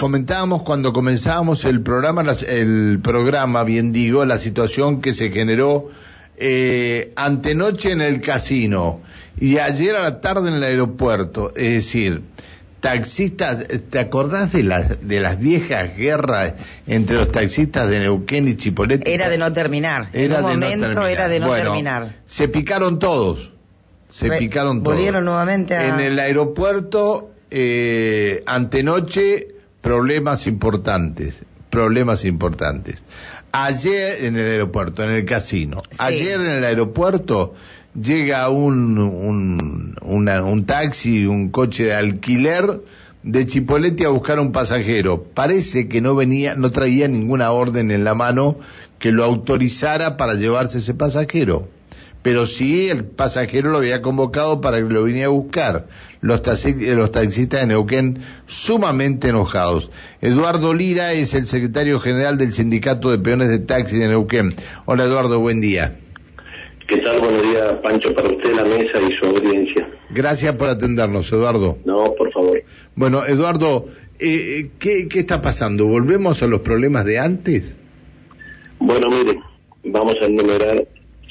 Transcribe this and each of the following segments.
comentábamos cuando comenzábamos el programa, el programa, bien digo, la situación que se generó eh, antenoche en el casino y ayer a la tarde en el aeropuerto. Es decir, taxistas, ¿te acordás de las, de las viejas guerras entre los taxistas de Neuquén y Chipolete? Era de no terminar. Era en un de momento no terminar. era de no Bueno, terminar. Se picaron todos. Se Re- picaron todos. volvieron nuevamente a- En el aeropuerto, eh, antenoche, problemas importantes. Problemas importantes. Ayer en el aeropuerto, en el casino. Sí. Ayer en el aeropuerto llega un, un, una- un taxi, un coche de alquiler de Chipolete a buscar un pasajero. Parece que no venía, no traía ninguna orden en la mano que lo autorizara para llevarse ese pasajero. Pero sí el pasajero lo había convocado para que lo viniera a buscar. Los, taxi- eh, los taxistas de Neuquén sumamente enojados. Eduardo Lira es el secretario general del Sindicato de Peones de Taxi de Neuquén. Hola Eduardo, buen día. ¿Qué tal? Buenos días, Pancho, para usted, la mesa y su audiencia. Gracias por atendernos, Eduardo. No, por favor. Bueno, Eduardo, eh, ¿qué, ¿qué está pasando? ¿Volvemos a los problemas de antes? Bueno, mire, vamos a enumerar,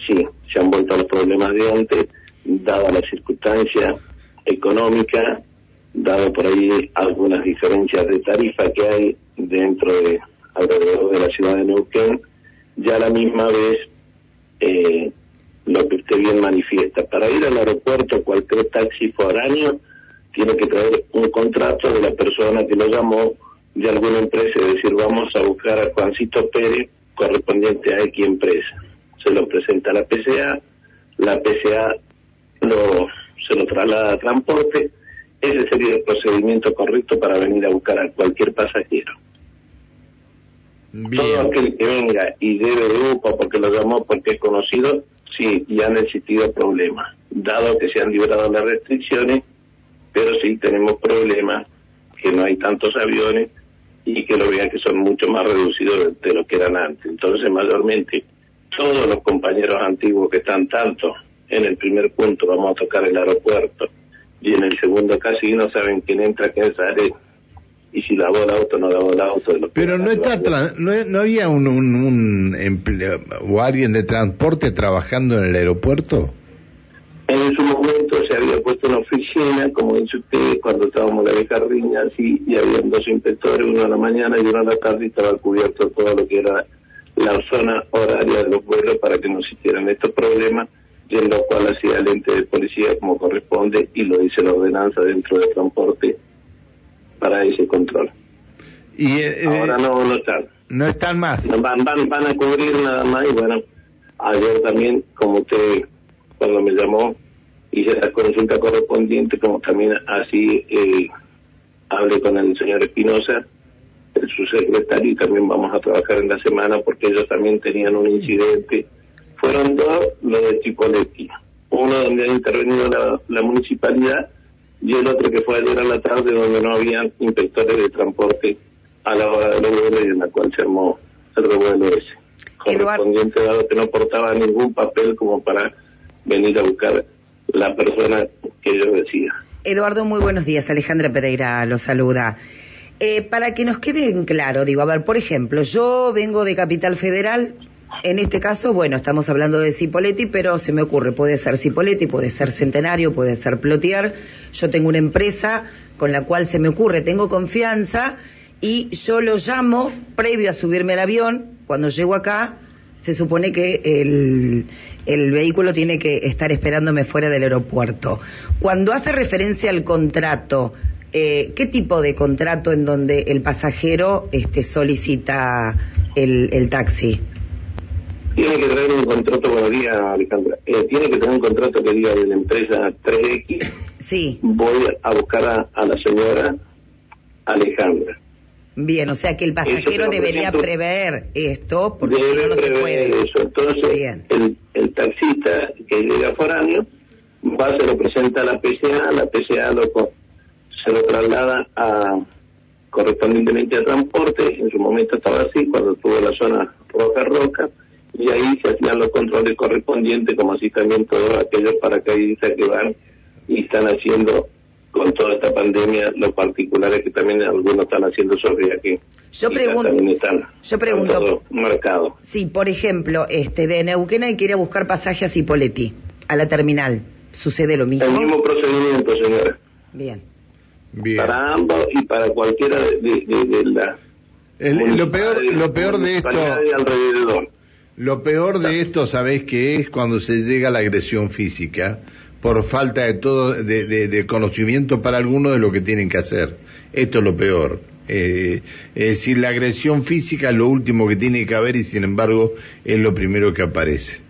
sí, se han vuelto los problemas de antes, dada la circunstancia económica, dado por ahí algunas diferencias de tarifa que hay dentro de alrededor de la ciudad de Neuquén, ya a la misma vez eh, lo que usted bien manifiesta. Para ir al aeropuerto, cualquier taxi foráneo tiene que traer un contrato de la persona que lo llamó de alguna empresa, es decir, vamos a buscar a Juancito Pérez correspondiente a X empresa. Se lo presenta a la PCA, la PCA lo, se lo traslada a transporte, ese sería el procedimiento correcto para venir a buscar a cualquier pasajero. Todo aquel que venga y debe de UPA porque lo llamó porque es conocido, sí, y han existido problemas. Dado que se han liberado las restricciones, pero sí tenemos problemas, que no hay tantos aviones y que lo vean que son mucho más reducidos de lo que eran antes. Entonces, mayormente, todos los compañeros antiguos que están tanto en el primer punto, vamos a tocar el aeropuerto, y en el segundo casino saben quién entra, quién sale, y si lavó el auto, no lavó el auto. lo Pero no está, tra- no, no había un, un, un empleo- o alguien de transporte trabajando en el aeropuerto. En su momento se había puesto una oficina, como dice usted, cuando estábamos en la vieja riña, así, y había dos inspectores, uno a la mañana y uno a la tarde, y estaba cubierto todo lo que era la zona horaria de los vuelos para que no existieran estos problemas, y en lo cual hacía el ente de policía como corresponde, y lo dice la ordenanza dentro del transporte para ese control. Y eh, Ahora eh, no, no están. no están más. Van, van, van a cubrir nada más y bueno, ayer también, como usted cuando me llamó, hice la consulta correspondiente, como también así eh, hablé con el señor Espinosa, el subsecretario, y también vamos a trabajar en la semana porque ellos también tenían un incidente. Fueron dos, lo de Chipoletti. Uno donde ha intervenido la, la municipalidad y el otro que fue ayer a la tarde donde no había inspectores de transporte a la hora del vuelo y en la cual se armó el revuelo ese. Correspondiente dado que no portaba ningún papel como para venir a buscar la persona que yo decía. Eduardo, muy buenos días. Alejandra Pereira lo saluda. Eh, para que nos quede en claro, digo, a ver, por ejemplo, yo vengo de Capital Federal, en este caso, bueno, estamos hablando de Cipoletti, pero se me ocurre, puede ser Cipoletti, puede ser Centenario, puede ser Plotier. Yo tengo una empresa con la cual se me ocurre, tengo confianza y yo lo llamo previo a subirme al avión. Cuando llego acá, se supone que el, el vehículo tiene que estar esperándome fuera del aeropuerto. Cuando hace referencia al contrato, eh, ¿qué tipo de contrato en donde el pasajero este, solicita el, el taxi? Tiene que traer un contrato, buenos días Alejandra, Eh, tiene que tener un contrato que diga de la empresa 3X, Sí, voy a buscar a, a la señora Alejandra. bien, o sea que el pasajero debería ejemplo, prever esto, porque si no, no se puede. Eso. Entonces, Bien. el, el taxista que llega foráneo va, se lo presenta a la PCA, la PCA lo, se lo traslada a correspondientemente a transporte, en su momento estaba así, cuando estuvo la zona roca roca, y ahí se hacían los controles correspondientes, como así también todos aquellos paracaidistas que van y están haciendo con toda esta pandemia, los particulares que también algunos están haciendo sobre aquí. Yo pregunto, están, yo pregunto, todos marcados. si por ejemplo, este, de Neuquén hay que ir a buscar pasaje a Cipolletti, a la terminal, ¿sucede lo mismo? El mismo procedimiento, señora, Bien. Bien. para ambos y para cualquiera de, de, la El- lo peor, lo peor de esto, de alrededor. lo peor de esto, ¿sabés qué es? Cuando se llega a la agresión física, por falta de todo, de conocimiento para algunos de lo que tienen que hacer. Esto es lo peor. Eh, es decir, la agresión física es lo último que tiene que haber y sin embargo es lo primero que aparece.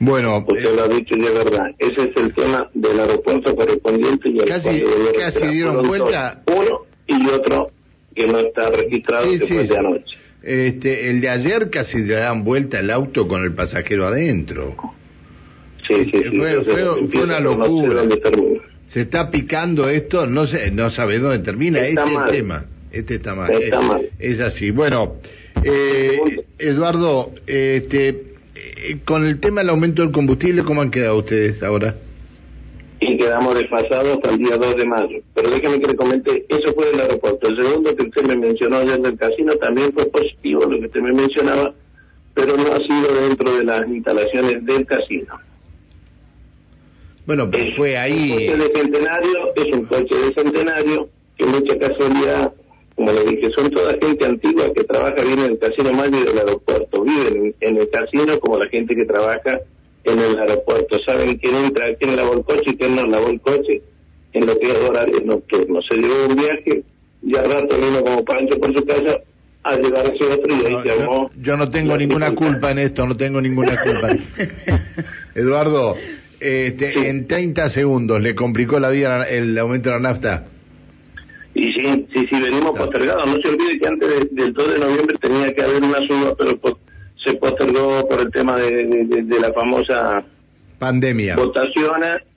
Bueno, Usted eh, lo ha dicho y es verdad. Ese es el tema del aeropuerto correspondiente y el Casi- cual casi dieron dos, Uno y otro que no está registrado, Sí, de anoche. este, el de ayer casi le dan vuelta el auto con el pasajero adentro. Sí, sí, sí. Fue- una no sé locura. Se está picando esto, no sé, no sabe dónde termina. Está este es mal. tema. Este está mal. Está es, mal. es así. Bueno, eh, Eduardo, este, eh, con el tema del aumento del combustible, ¿cómo han quedado ustedes ahora? Y quedamos desfasados hasta el día 2 de mayo. Pero déjeme que le comente, eso fue del aeropuerto. El segundo que usted me mencionó ayer del casino también fue positivo, lo que usted me mencionaba, pero no ha sido dentro de las instalaciones del casino. Bueno, pero fue Un ahí. coche de centenario es un coche de centenario que mucha casualidad, como le dije, son toda gente antigua que trabaja bien en el casino Mayo y del aeropuerto. Viven en el casino como la gente que trabaja en el aeropuerto. Saben quién entra, quién lavó el coche y quién no lavó el coche en lo que es horario nocturno. Se llevó un viaje y al rato vino como Pancho por su casa a llevarse otro y ahí No, se armó. yo, yo no tengo ninguna dificultad. culpa en esto, no tengo ninguna culpa. Eduardo, este, Sí. en 30 segundos le complicó la vida el aumento de la nafta. Y sí, sí, sí, venimos Claro. postergados. No se olvide que antes de- del 2 de noviembre tenía que haber una suba, pero se postergó por el tema de, de- la famosa Pandemia. votación.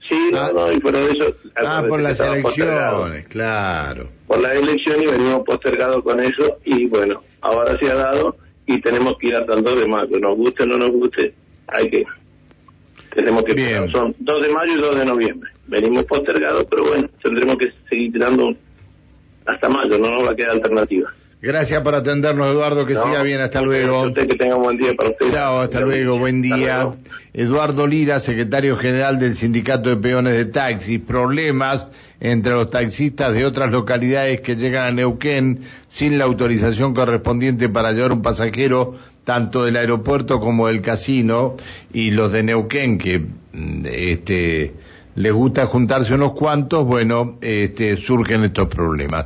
Sí, Ah. no, no, y fuera de eso. Ah, por las elecciones, claro. Por las elecciones y venimos postergados con eso. Y bueno, ahora se ha dado y tenemos que ir hasta el 2 de mayo. Nos guste o no nos guste, hay que. Tenemos que Bien. Son 2 de mayo y 2 de noviembre. Venimos postergados, pero bueno, tendremos que seguir tirando hasta mayo, no nos va a quedar alternativa. Gracias por atendernos, Eduardo, que No, siga bien, hasta luego. usted, que tenga un buen día para usted. Chao, hasta luego, buen día. luego. Eduardo Lira, secretario general del Sindicato de Peones de Taxis. Problemas entre los taxistas de otras localidades que llegan a Neuquén sin la autorización correspondiente para llevar un pasajero tanto del aeropuerto como del casino y los de Neuquén que mm, este les gusta juntarse unos cuantos, bueno, este surgen estos problemas.